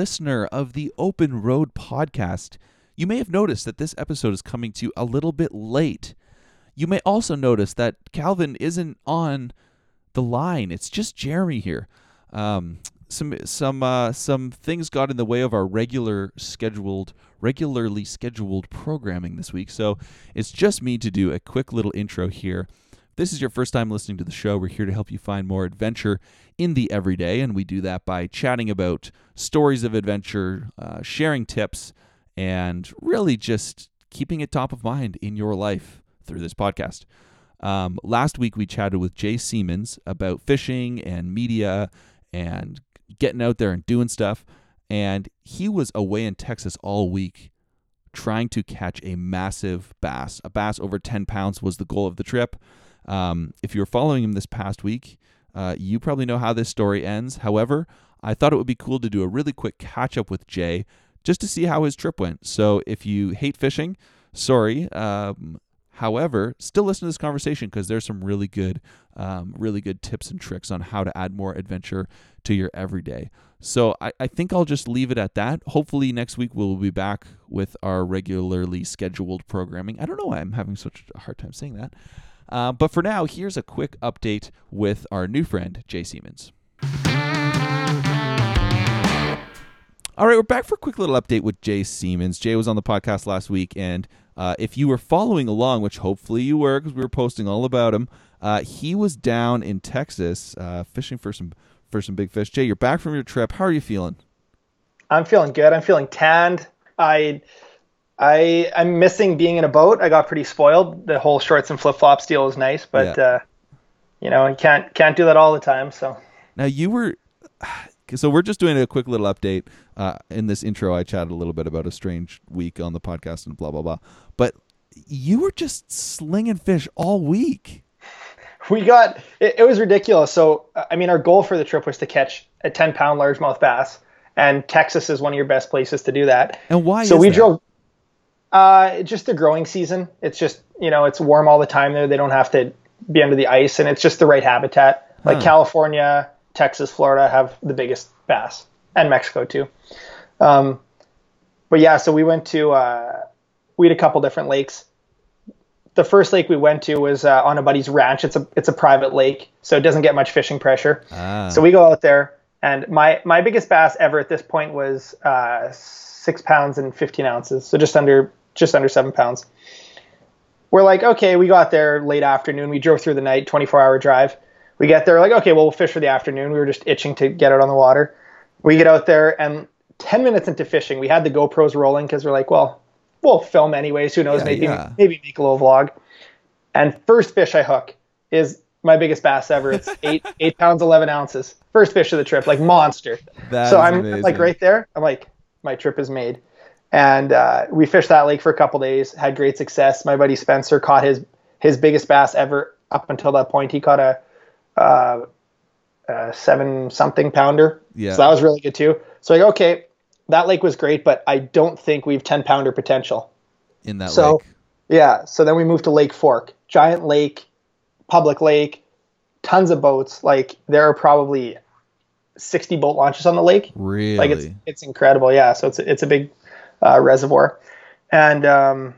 listener of the Open Road podcast. You may have noticed that this episode is coming to you a little bit late. You may also notice that Calvin isn't on the line. It's just Jeremy here. Um, some some uh, some things got in the way of our regular scheduled regularly scheduled programming this week. So it's just me to do a quick little intro here. This is your first time listening to the show. We're here to help you find more adventure in the everyday, and we do that by chatting about stories of adventure, uh, sharing tips, and really just keeping it top of mind in your life through this podcast. Um, last week we chatted with Jay Siemens about fishing and media and getting out there and doing stuff. And he was away in Texas all week trying to catch a massive bass. A bass over 10 pounds was the goal of the trip. Um, if you were following him this past week, uh, you probably know how this story ends. However, I thought it would be cool to do a really quick catch up with Jay just to see how his trip went. So if you hate fishing, sorry. Um, however, still listen to this conversation because there's some really good, um, really good tips and tricks on how to add more adventure to your everyday. So I, I think I'll just leave it at that. Hopefully next week we'll be back with our regularly scheduled programming. I don't know why I'm having such a hard time saying that. Uh, but for now, here's a quick update with our new friend, Jay Siemens. All right, we're back for a quick little update with Jay Siemens. Jay was on the podcast last week, and uh, if you were following along, which hopefully you were because we were posting all about him, uh, he was down in Texas uh, fishing for some for some big fish. Jay, you're back from your trip. How are you feeling? I'm feeling good. I'm feeling tanned. I I I'm missing being in a boat. I got pretty spoiled. The whole shorts and flip flops deal is nice, but yeah. uh, you know, you can't can't do that all the time. So now you were so we're just doing a quick little update. Uh, in this intro, I chatted a little bit about a strange week on the podcast and blah blah blah. But you were just slinging fish all week. We got it, it was ridiculous. So I mean, our goal for the trip was to catch a ten pound largemouth bass, and Texas is one of your best places to do that. And why? So we that? drove. Uh, just the growing season. It's just you know it's warm all the time there. They don't have to be under the ice, and it's just the right habitat. Like huh. California, Texas, Florida have the biggest bass, and Mexico too. Um, but yeah, so we went to uh, we had a couple different lakes. The first lake we went to was uh, on a buddy's ranch. It's a it's a private lake, so it doesn't get much fishing pressure. Ah. So we go out there, and my my biggest bass ever at this point was uh, six pounds and fifteen ounces, so just under just under seven pounds. We're like, okay, we got there late afternoon. We drove through the night, 24 hour drive. We get there like okay well we'll fish for the afternoon. We were just itching to get out on the water. We get out there and 10 minutes into fishing we had the gopros rolling because we're like well we'll film anyways. Who knows? Yeah, maybe yeah. maybe make a little vlog. And first fish i hook is my biggest bass ever. It's eight eight pounds 11 ounces. First fish of the trip like monster. That so i'm amazing. like right there. I'm like my trip is made and uh, we fished that lake for a couple days had great success my buddy spencer caught his his biggest bass ever up until that point he caught a uh, uh, seven something pounder. Yeah. So that was really good too. So like, okay, that lake was great, but I don't think we've 10 pounder potential in that so, lake. Yeah. So then we moved to Lake Fork, giant lake, public lake, tons of boats. Like there are probably 60 boat launches on the lake. Really? Like it's, it's incredible. Yeah. So it's, it's a big uh, reservoir. And um,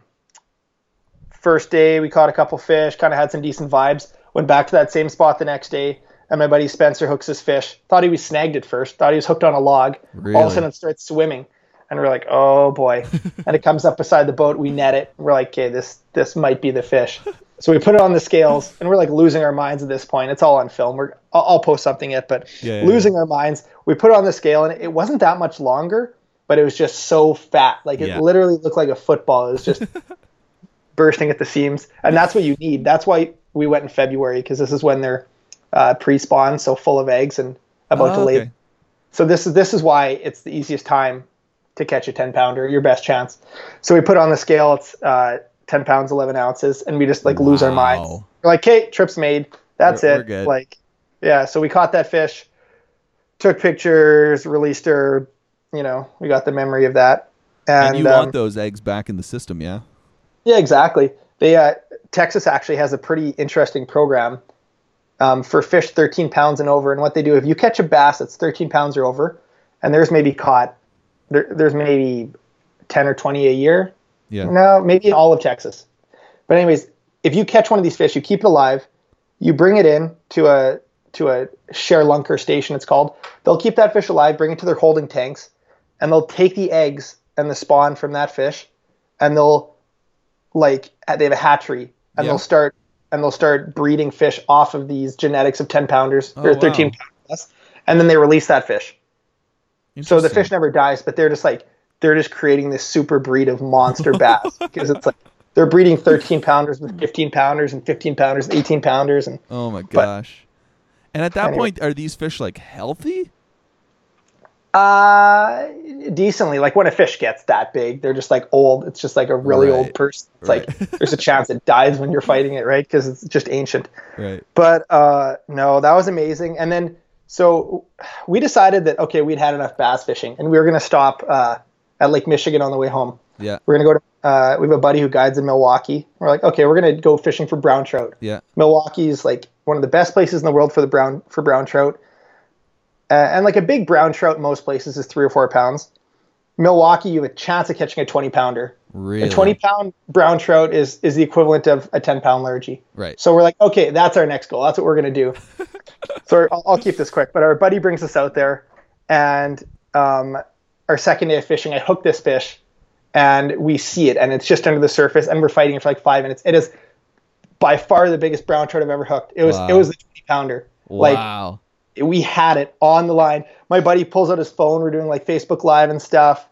first day we caught a couple fish, kind of had some decent vibes. Went back to that same spot the next day, and my buddy Spencer hooks his fish. Thought he was snagged at first. Thought he was hooked on a log. Really? All of a sudden, it starts swimming, and we're like, "Oh boy!" and it comes up beside the boat. We net it. We're like, "Okay, this this might be the fish." So we put it on the scales, and we're like losing our minds at this point. It's all on film. We're I'll, I'll post something yet, but yeah, yeah, losing yeah. our minds. We put it on the scale, and it wasn't that much longer, but it was just so fat. Like it literally looked like a football. It was just bursting at the seams, and that's what you need. That's why we went in February because this is when they're uh, pre-spawn, so full of eggs and about oh, to lay. Okay. So this is this is why it's the easiest time to catch a 10 pounder, your best chance. So we put on the scale, it's uh, 10 pounds, 11 ounces, and we just like wow. lose our minds. We're like, okay, trip's made. That's we're, it. We're like, yeah. So we caught that fish, took pictures, released her. You know, we got the memory of that. And, and you um, want those eggs back in the system, yeah? Yeah, exactly. They uh, Texas actually has a pretty interesting program. um, for fish 13 pounds and over. And what they do, if you catch a bass that's 13 pounds or over, and there's maybe caught, there, there's maybe 10 or 20 a year. Yeah. No, maybe in all of Texas. But anyways, if you catch one of these fish, you keep it alive, you bring it in to a to a ShareLunker station, it's called. They'll keep that fish alive, bring it to their holding tanks, and they'll take the eggs and the spawn from that fish, and they'll like they have a hatchery, and Yeah. they'll start and they'll start breeding fish off of these genetics of 10 pounders or Oh, 13 wow. pounders, and then they release that fish. So the fish never dies, but they're just like they're just creating this super breed of monster bass because it's like they're breeding 13 pounders with 15 pounders and 15 pounders, and 18 pounders, and Oh my gosh. and at that Anyway. point, are these fish like healthy? uh, decently. Like when a fish gets that big, they're just like old. It's just like a really Right. old person. It's Right. like there's a chance it dies when you're fighting it, right? Because it's just ancient. Right. But uh, no, that was amazing. And then so we decided that okay, we'd had enough bass fishing, and we were gonna stop uh, at Lake Michigan on the way home. Yeah. We're gonna go to. Uh, we have a buddy who guides in Milwaukee. We're like, okay, we're gonna go fishing for brown trout. Yeah. Milwaukee is like one of the best places in the world for the brown for brown trout. Uh, and like a big brown trout in most places is three or four pounds. Milwaukee, you have a chance of catching a 20 pounder. Really. A 20 pound brown trout is is the equivalent of a 10 pound lurgy. Right. So we're like, okay, that's our next goal. That's what we're gonna do. so I'll, I'll keep this quick. But our buddy brings us out there, and um, our second day of fishing, I hook this fish, and we see it, and it's just under the surface, and we're fighting it for like five minutes. It is by far the biggest brown trout I've ever hooked. It was Wow. it was the 20 pounder. Like wow. We had it on the line. My buddy pulls out his phone. We're doing like Facebook Live and stuff.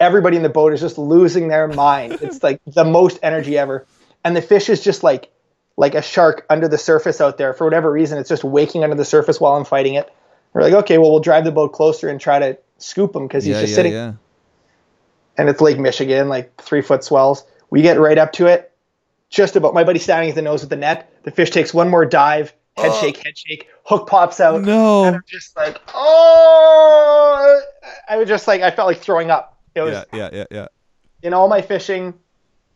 Everybody in the boat is just losing their mind. It's like the most energy ever. And the fish is just like like a shark under the surface out there. For whatever reason, it's just waking under the surface while I'm fighting it. We're like, okay, well, we'll drive the boat closer and try to scoop him because he's yeah. just yeah. sitting. Yeah. And it's Lake Michigan, like three foot swells. We get right up to it, just about. My buddy standing at the nose with the net. The fish takes one more dive, head shake, head shake. Hook pops out. And No. I'm just like, oh, I was just like, I felt like throwing up. It was Yeah. Yeah. Yeah. Yeah. in all my fishing,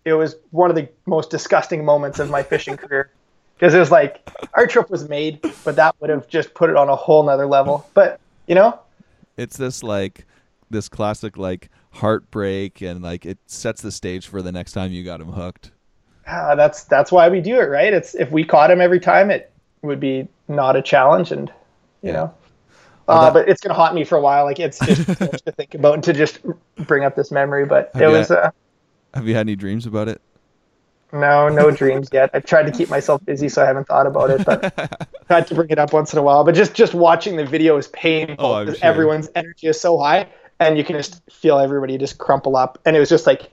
it was one of the most disgusting moments of my fishing career because it was like our trip was made, but that would have just put it on a whole nother level. But you know, It's this like this classic like heartbreak and like it sets the stage for the next time you got him hooked. ah, that's that's why we do it, right? It's if we caught him every time, it would be not a challenge, and you Yeah. know. Well, uh, that- but it's gonna haunt me for a while. Like it's just to think about and to just bring up this memory. But Have it was uh, Have you had any dreams about it? No, no dreams yet. I've tried to keep myself busy, so I haven't thought about it. But I had to bring it up once in a while. But just just watching the video is painful. Oh, sure. Everyone's energy is so high, and you can just feel everybody just crumple up. And it was just like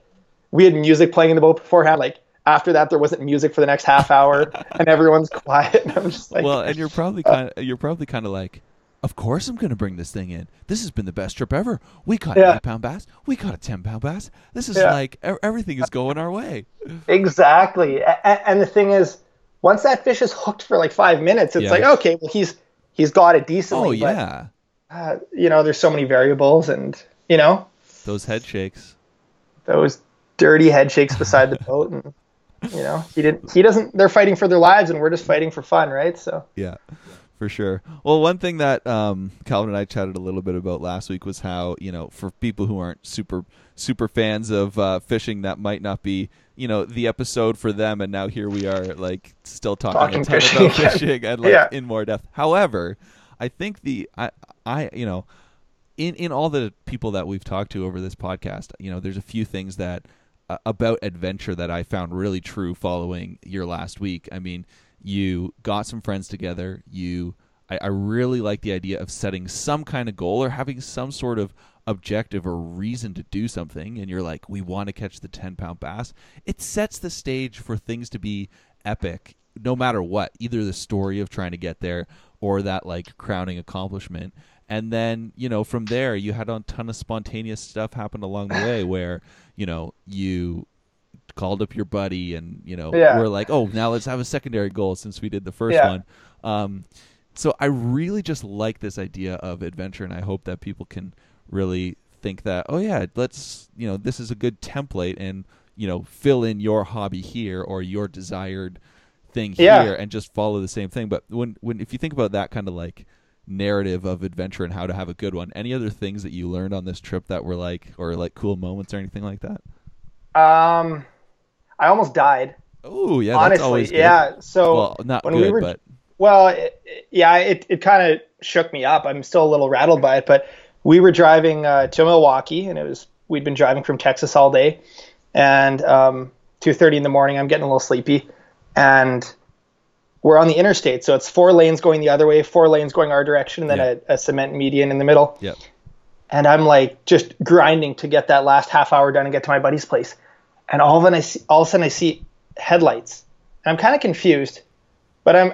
we had music playing in the boat beforehand. Like after that, there wasn't music for the next half hour, and everyone's quiet. And I'm just like, well, and you're probably uh, kind of you're probably kind of like, of course I'm going to bring this thing in. This has been the best trip ever. We caught an Yeah. eight pound bass. We caught a ten pound bass. This is Yeah. like everything is going our way. Exactly. And the thing is, once that fish is hooked for like five minutes, it's Yeah. like, okay, well, he's he's got it decently. Oh but, yeah, uh, you know, there's so many variables, and you know, those head shakes. those dirty head shakes beside the boat, and you know, he didn't. He doesn't. They're fighting for their lives, and we're just fighting for fun, right? So Yeah, for sure. Well, one thing that um, Calvin and I chatted a little bit about last week was how you know for people who aren't super super fans of uh, fishing, that might not be you know the episode for them. And now here we are, like still talking, Talking a ton fishing about again. fishing and like Yeah. in more depth. However, I think the I I you know in in all the people that we've talked to over this podcast, you know, there's a few things that about adventure that I found really true following your last week. I mean, you got some friends together. You, I, I really like the idea of setting some kind of goal or having some sort of objective or reason to do something. And you're like, we want to catch the 10 pound bass. It sets the stage for things to be epic, no matter what. Either the story of trying to get there or that like crowning accomplishment. And then, you know, from there, you had a ton of spontaneous stuff happen along the way where, you know, you called up your buddy and, you know, Yeah. we're like, oh, now let's have a secondary goal since we did the first Yeah. one. Um, so I really just like this idea of adventure, and I hope that people can really think that, oh, yeah, let's, you know, this is a good template and, you know, fill in your hobby here or your desired thing Yeah. here and just follow the same thing. But when when if you think about that kind of like narrative of adventure and how to have a good one, any other things that you learned on this trip that were like or like cool moments or anything like that? Um, I almost died. Oh yeah, honestly, yeah. So Well, not when good, we were, but well, it, it- yeah, it it kind of shook me up. I'm still a little rattled by it, but we were driving uh, to Milwaukee, and it was we'd been driving from Texas all day, and um, 2:30 in the morning, I'm getting a little sleepy, and we're on the interstate, so it's four lanes going the other way, four lanes going our direction, and then Yeah. a, a cement median in the middle. Yep. and I'm like just grinding to get that last half hour done and get to my buddy's place. And all of a sudden I see, all of a sudden I see headlights. And I'm kind of confused, but I'm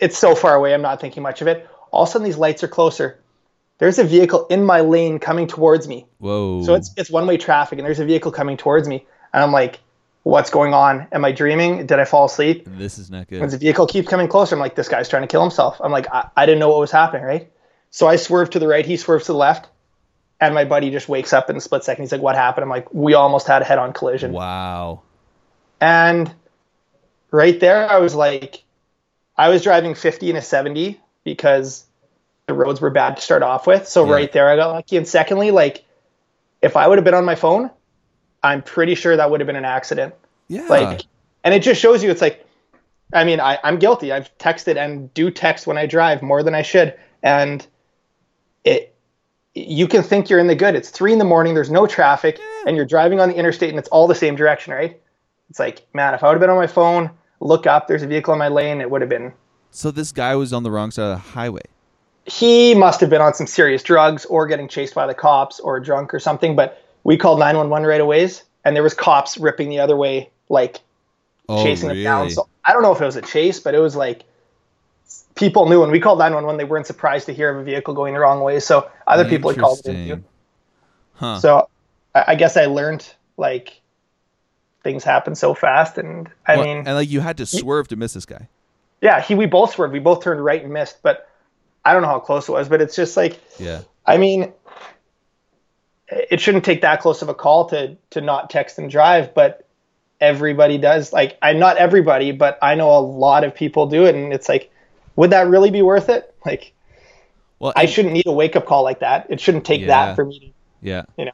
it's so far away. I'm not thinking much of it. All of a sudden these lights are closer. There's a vehicle in my lane coming towards me. Whoa. So it's it's one way traffic, and there's a vehicle coming towards me. And I'm like, what's going on? Am I dreaming? Did I fall asleep? this is not good. As the vehicle keeps coming closer, I'm like, this guy's trying to kill himself. I'm like, I, I didn't know what was happening, right? So I swerve to the right, he swerves to the left, and my buddy just wakes up in a split second. He's like, what happened? I'm like, we almost had a head on collision. Wow. And right there, I was like, I was driving 50 and a 70 because the roads were bad to start off with. So Yeah. right there, I got lucky. And secondly, like, if I would have been on my phone, I'm pretty sure that would have been an accident. Yeah. Like, and it just shows you it's like, I mean, I, I'm guilty. I've texted and do text when I drive more than I should. And it, you can think you're in the good. It's three in the morning. There's no traffic and you're driving on the interstate and it's all the same direction, right? It's like, man, if I would have been on my phone, look up, there's a vehicle in my lane, it would have been. so this guy was on the wrong side of the highway. He must have been on some serious drugs or getting chased by the cops or drunk or something. But we called 911 right away and there was cops ripping the other way, like Oh, chasing really? them down. So I don't know if it was a chase, but it was like people knew when we called 911, they weren't surprised to hear of a vehicle going the wrong way. So other people had called it too. Huh. So I, I guess I learned like things happen so fast, and I Well, mean, and like you had to swerve to miss this guy. yeah, he we both swerved, we both turned right and missed, but I don't know how close it was, but it's just like Yeah. I mean, it shouldn't take that close of a call to to not text and drive, but everybody does. Like, I'm not everybody, but I know a lot of people do it, and it's like, would that really be worth it? Like, Well, I shouldn't need a wake up call like that. It shouldn't take Yeah. that for me to, Yeah. you know.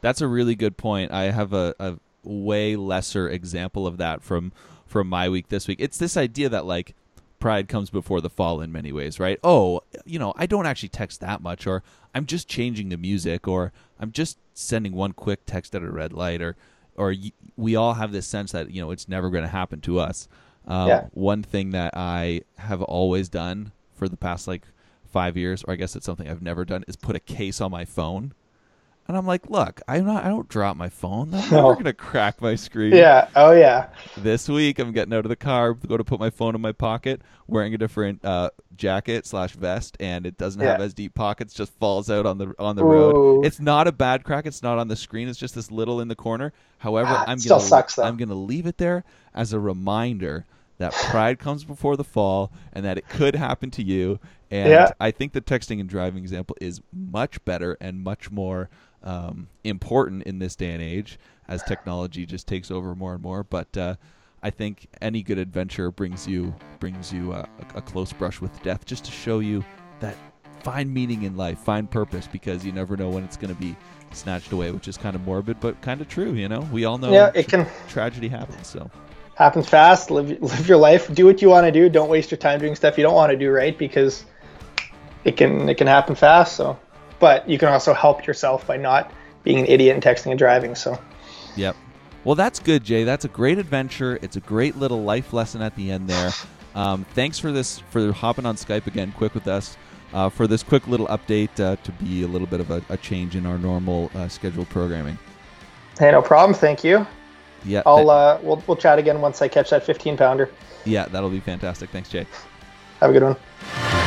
That's a really good point. I have a, a way lesser example of that from from my week this week. It's this idea that like pride comes before the fall in many ways, right? Oh, you know, I don't actually text that much or I'm just changing the music or I'm just sending one quick text at a red light or or y- we all have this sense that, you know, it's never going to happen to us. Um, Yeah. one thing that I have always done for the past like 5 years or I guess it's something I've never done is put a case on my phone. And I'm like, look, I'm not. I don't drop my phone. I'm No. never gonna crack my screen. Yeah. Oh yeah. This week, I'm getting out of the car, go to put my phone in my pocket, wearing a different uh, jacket slash vest, and it doesn't have Yeah. as deep pockets. Just falls out on the on the Ooh. road. It's not a bad crack. It's not on the screen. It's just this little in the corner. However, Ah, I'm still gonna sucks, though. I'm gonna leave it there as a reminder that pride comes before the fall, and that it could happen to you. And Yeah. I think the texting and driving example is much better and much more um, important in this day and age as technology just takes over more and more. But uh, I think any good adventure brings you brings you a, a close brush with death, just to show you that find meaning in life, find purpose, because you never know when it's going to be snatched away, which is kind of morbid but kind of true. You know, we all know Yeah. It can tragedy happens. So happen fast. Live live your life. Do what you want to do. Don't waste your time doing stuff you don't want to do. Right? Because it can it can happen fast. So, but you can also help yourself by not being an idiot and texting and driving. So. Yep. Well, that's good, Jay. That's a great adventure. It's a great little life lesson at the end there. Um, thanks for this for hopping on Skype again, quick with us. Uh, for this quick little update uh, to be a little bit of a, a change in our normal uh, scheduled programming. Hey, no problem. Thank you. Yeah, I'll th- uh, we'll we'll chat again once I catch that 15 pounder. yeah, that'll be fantastic. Thanks, Jay. Have a good one.